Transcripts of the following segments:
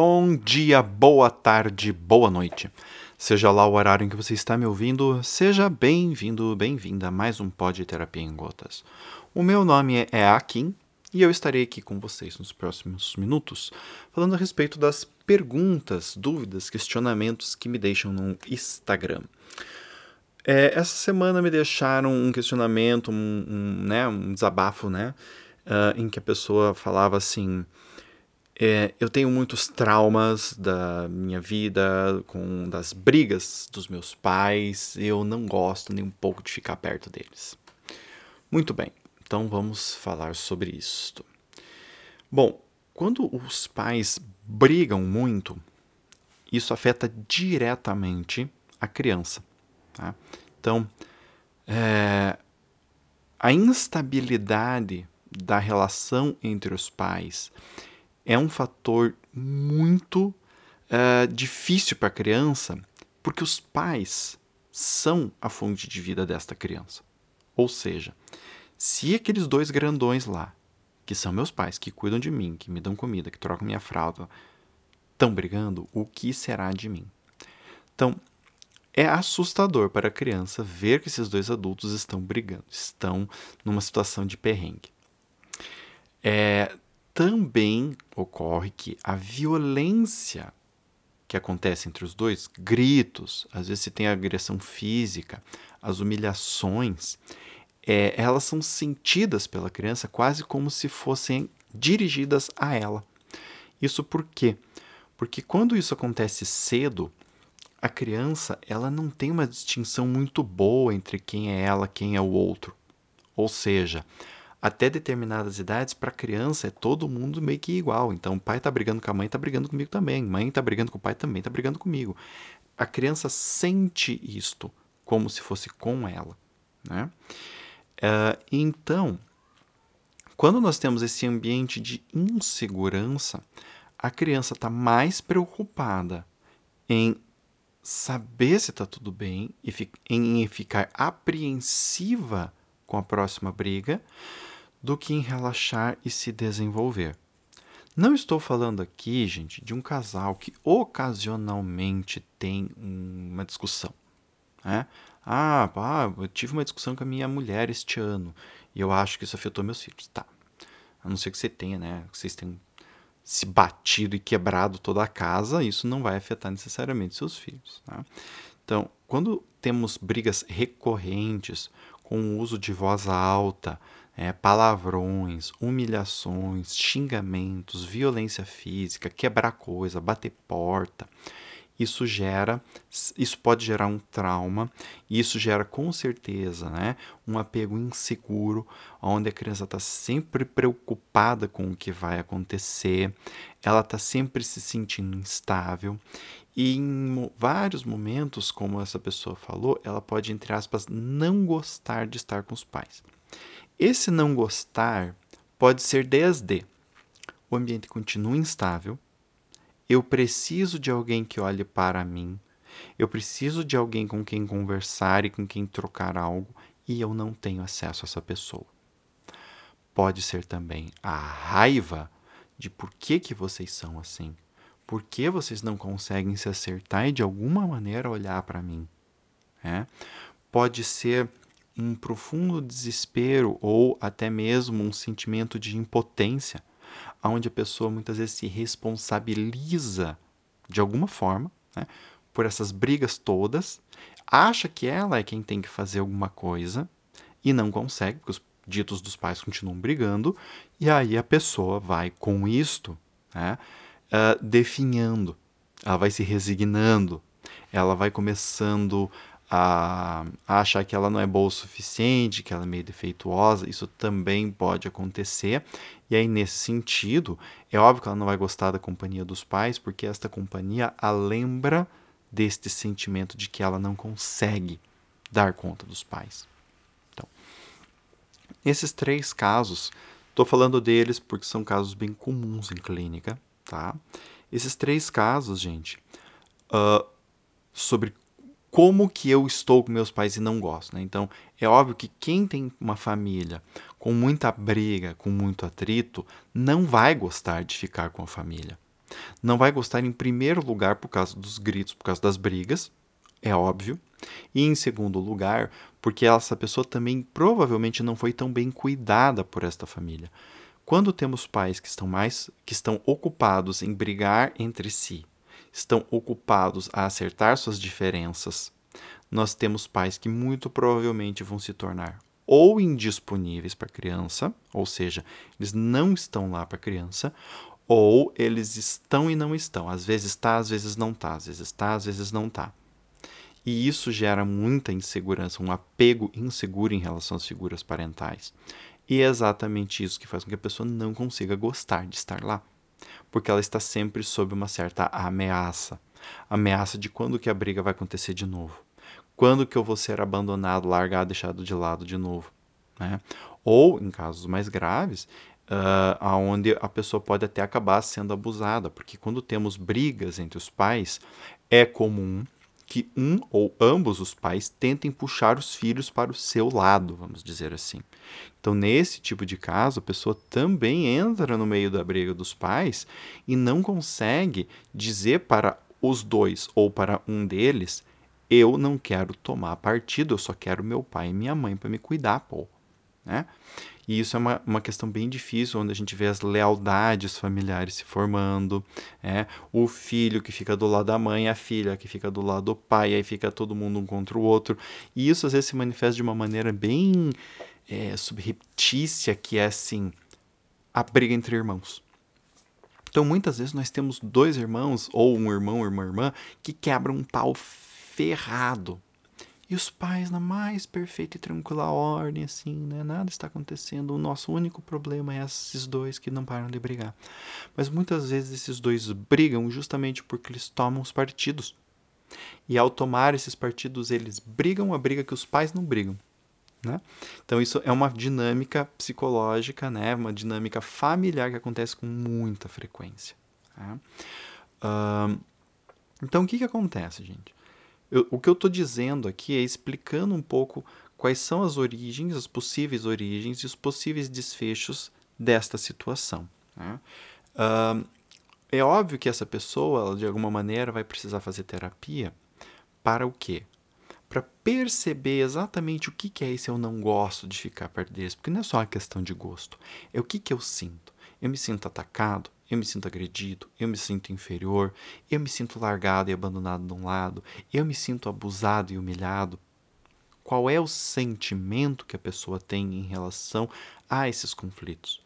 Bom dia, boa tarde, boa noite. Seja lá o horário em que você está me ouvindo, seja bem-vindo, bem-vinda a mais um Pod Terapia em Gotas. O meu nome é Akin e eu estarei aqui com vocês nos próximos minutos falando a respeito das perguntas, dúvidas, questionamentos que me deixam no Instagram. É, essa semana me deixaram um questionamento, um, um, né, um desabafo, né, uh, em que a pessoa falava assim: é, eu tenho muitos traumas da minha vida, com das brigas dos meus pais. Eu não gosto nem um pouco de ficar perto deles. Muito bem, então vamos falar sobre isto. Bom, quando os pais brigam muito, isso afeta diretamente a criança. Tá? Então, é, a instabilidade da relação entre os pais é um fator muito uh, difícil para a criança, porque os pais são a fonte de vida desta criança. Ou seja, se aqueles dois grandões lá, que são meus pais, que cuidam de mim, que me dão comida, que trocam minha fralda, estão brigando, o que será de mim? Então, é assustador para a criança ver que esses dois adultos estão brigando, estão numa situação de perrengue. É, também ocorre que a violência que acontece entre os dois, gritos, às vezes se tem agressão física, as humilhações, é, elas são sentidas pela criança quase como se fossem dirigidas a ela. Isso por quê? Porque quando isso acontece cedo, a criança ela não tem uma distinção muito boa entre quem é ela, quem é o outro. Ou seja, até determinadas idades, para criança, é todo mundo meio que igual. Então, o pai tá brigando com a mãe, tá brigando comigo também. Mãe tá brigando com o pai também, tá brigando comigo. A criança sente isto como se fosse com ela. Né? Uh, então, quando nós temos esse ambiente de insegurança, a criança está mais preocupada em saber se está tudo bem, em ficar apreensiva com a próxima briga, do que em relaxar e se desenvolver. Não estou falando aqui, gente, de um casal que ocasionalmente tem uma discussão. Né? Ah, ah, eu tive uma discussão com a minha mulher este ano e eu acho que isso afetou meus filhos. Tá. A não ser que você tenha, né? Que vocês tenham se batido e quebrado toda a casa, isso não vai afetar necessariamente seus filhos. Tá? Então, quando temos brigas recorrentes, com o uso de voz alta, é, palavrões, humilhações, xingamentos, violência física, quebrar coisa, bater porta. Isso gera, isso pode gerar um trauma, e isso gera com certeza né, um apego inseguro, onde a criança está sempre preocupada com o que vai acontecer, ela está sempre se sentindo instável, e em vários momentos, como essa pessoa falou, ela pode, entre aspas, não gostar de estar com os pais. Esse não gostar pode ser desde o ambiente continua instável, eu preciso de alguém que olhe para mim, eu preciso de alguém com quem conversar e com quem trocar algo e eu não tenho acesso a essa pessoa. Pode ser também a raiva de por que, que vocês são assim. Por que vocês não conseguem se acertar e de alguma maneira olhar para mim? É? Pode ser um profundo desespero ou até mesmo um sentimento de impotência, onde a pessoa muitas vezes se responsabiliza de alguma forma né, por essas brigas todas, acha que ela é quem tem que fazer alguma coisa e não consegue, porque os ditos dos pais continuam brigando, e aí a pessoa vai com isto né, uh, definhando, ela vai se resignando, ela vai começando a, a achar que ela não é boa o suficiente, que ela é meio defeituosa, isso também pode acontecer. E aí, nesse sentido, é óbvio que ela não vai gostar da companhia dos pais, porque esta companhia a lembra deste sentimento de que ela não consegue dar conta dos pais. Então, esses três casos, estou falando deles porque são casos bem comuns em clínica, tá? Esses três casos, gente, uh, sobre como que eu estou com meus pais e não gosto. Né? Então, é óbvio que quem tem uma família com muita briga, com muito atrito, não vai gostar de ficar com a família. Não vai gostar em primeiro lugar por causa dos gritos, por causa das brigas, é óbvio. E em segundo lugar, porque essa pessoa também provavelmente não foi tão bem cuidada por esta família. Quando temos pais que estão mais que estão ocupados em brigar entre si, estão ocupados a acertar suas diferenças, nós temos pais que muito provavelmente vão se tornar ou indisponíveis para a criança, ou seja, eles não estão lá para a criança, ou eles estão e não estão. Às vezes está, às vezes não está, às vezes está, às vezes não está. E isso gera muita insegurança, um apego inseguro em relação às figuras parentais. E é exatamente isso que faz com que a pessoa não consiga gostar de estar lá. Porque ela está sempre sob uma certa ameaça. Ameaça de quando que a briga vai acontecer de novo. Quando que eu vou ser abandonado, largado, deixado de lado de novo. Né? Ou, em casos mais graves, uh, onde a pessoa pode até acabar sendo abusada. Porque quando temos brigas entre os pais, é comum que um ou ambos os pais tentem puxar os filhos para o seu lado, vamos dizer assim. Então, nesse tipo de caso, a pessoa também entra no meio da briga dos pais e não consegue dizer para os dois ou para um deles: eu não quero tomar partido, eu só quero meu pai e minha mãe para me cuidar, pô. Né? E isso é uma, uma questão bem difícil, onde a gente vê as lealdades familiares se formando, é, o filho que fica do lado da mãe, a filha que fica do lado do pai, aí fica todo mundo um contra o outro. E isso às vezes se manifesta de uma maneira bem é, subreptícia, que é assim, a briga entre irmãos. Então muitas vezes nós temos dois irmãos, ou um irmão uma irmã, que quebram um pau ferrado e os pais na mais perfeita e tranquila ordem, assim, né? Nada está acontecendo. O nosso único problema é esses dois que não param de brigar. Mas muitas vezes esses dois brigam justamente porque eles tomam os partidos. E ao tomar esses partidos, eles brigam a briga que os pais não brigam. Né? Então isso é uma dinâmica psicológica, né? uma dinâmica familiar que acontece com muita frequência. Uh, então o que, que acontece, gente? Eu, o que eu estou dizendo aqui é explicando um pouco quais são as origens, as possíveis origens e os possíveis desfechos desta situação. Né? Uh, é óbvio que essa pessoa, ela, de alguma maneira, vai precisar fazer terapia para o quê? Para perceber exatamente o que, que é esse eu não gosto de ficar perto deles, porque não é só uma questão de gosto, é o que, que eu sinto. Eu me sinto atacado, eu me sinto agredido, eu me sinto inferior, eu me sinto largado e abandonado de um lado, eu me sinto abusado e humilhado. Qual é o sentimento que a pessoa tem em relação a esses conflitos?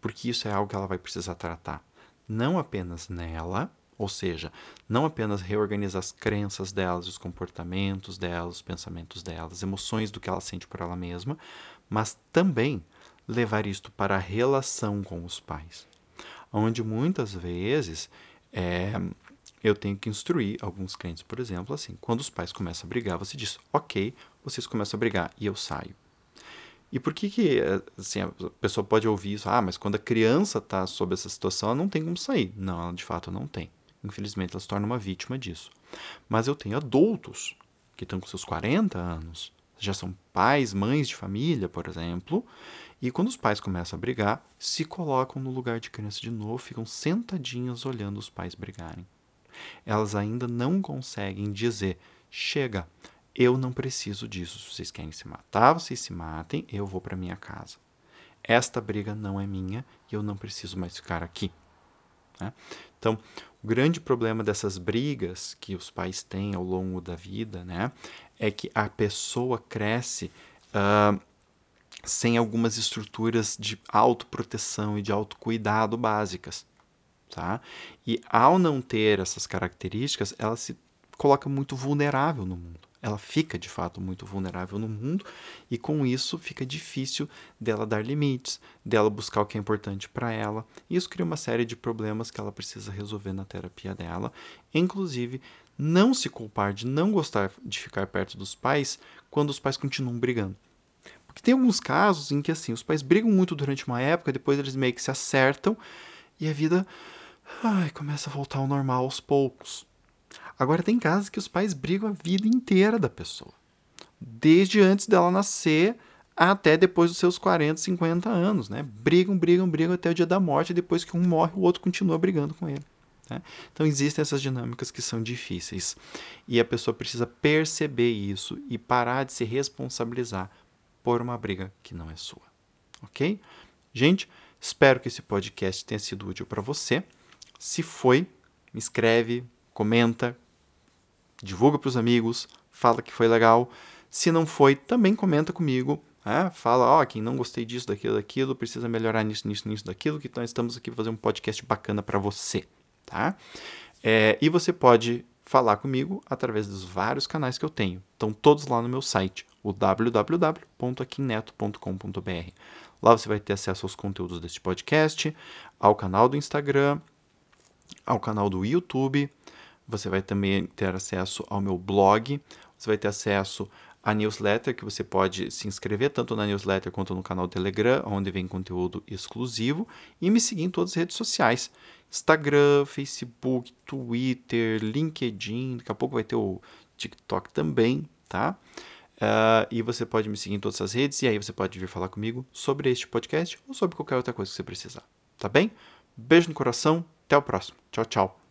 Porque isso é algo que ela vai precisar tratar, não apenas nela, ou seja, não apenas reorganizar as crenças delas, os comportamentos delas, os pensamentos delas, as emoções do que ela sente por ela mesma, mas também levar isto para a relação com os pais onde muitas vezes é, eu tenho que instruir alguns clientes, por exemplo, assim, quando os pais começam a brigar, você diz, ok, vocês começam a brigar e eu saio. E por que que, assim, a pessoa pode ouvir isso, ah, mas quando a criança está sob essa situação, ela não tem como sair. Não, ela de fato não tem. Infelizmente, ela se torna uma vítima disso. Mas eu tenho adultos que estão com seus 40 anos, já são pais, mães de família, por exemplo, e quando os pais começam a brigar, se colocam no lugar de criança de novo, ficam sentadinhas olhando os pais brigarem. Elas ainda não conseguem dizer: chega, eu não preciso disso. Se vocês querem se matar, vocês se matem, eu vou para minha casa. Esta briga não é minha e eu não preciso mais ficar aqui. Né? Então, o grande problema dessas brigas que os pais têm ao longo da vida né, é que a pessoa cresce. Uh, sem algumas estruturas de autoproteção e de autocuidado básicas. Tá? E ao não ter essas características, ela se coloca muito vulnerável no mundo. Ela fica de fato muito vulnerável no mundo e com isso fica difícil dela dar limites, dela buscar o que é importante para ela. Isso cria uma série de problemas que ela precisa resolver na terapia dela, inclusive não se culpar de não gostar de ficar perto dos pais quando os pais continuam brigando. Porque tem alguns casos em que assim, os pais brigam muito durante uma época, depois eles meio que se acertam e a vida ai, começa a voltar ao normal aos poucos. Agora tem casos que os pais brigam a vida inteira da pessoa. Desde antes dela nascer até depois dos seus 40, 50 anos, né? Brigam, brigam, brigam até o dia da morte, e depois que um morre, o outro continua brigando com ele. Né? Então existem essas dinâmicas que são difíceis e a pessoa precisa perceber isso e parar de se responsabilizar por uma briga que não é sua, ok? Gente, espero que esse podcast tenha sido útil para você. Se foi, me escreve, comenta, divulga para os amigos, fala que foi legal. Se não foi, também comenta comigo. Né? Fala, ó, quem não gostei disso, daquilo, daquilo, precisa melhorar nisso, nisso, nisso, daquilo, que então estamos aqui para fazer um podcast bacana para você, tá? É, e você pode falar comigo através dos vários canais que eu tenho. Estão todos lá no meu site, o www.aquineto.com.br. Lá você vai ter acesso aos conteúdos deste podcast, ao canal do Instagram, ao canal do YouTube. Você vai também ter acesso ao meu blog. Você vai ter acesso à newsletter, que você pode se inscrever tanto na newsletter quanto no canal Telegram, onde vem conteúdo exclusivo. E me seguir em todas as redes sociais. Instagram, Facebook, Twitter, LinkedIn, daqui a pouco vai ter o TikTok também, tá? Uh, e você pode me seguir em todas as redes e aí você pode vir falar comigo sobre este podcast ou sobre qualquer outra coisa que você precisar, tá bem? Beijo no coração, até o próximo. Tchau, tchau.